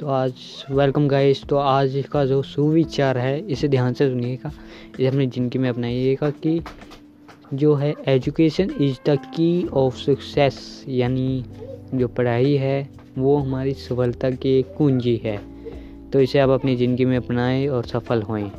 तो आज welcome guys तो आज का जो सुविचार है, इसे ध्यान से सुनिएगा। इसे अपनी ज़िंदगी में अपनाइएगा कि जो है education is the key of success यानी जो पढ़ाई है, वो हमारी सफलता की एक कुंजी है। तो इसे आप अपनी ज़िंदगी में अपनाएँ और सफल होएँ।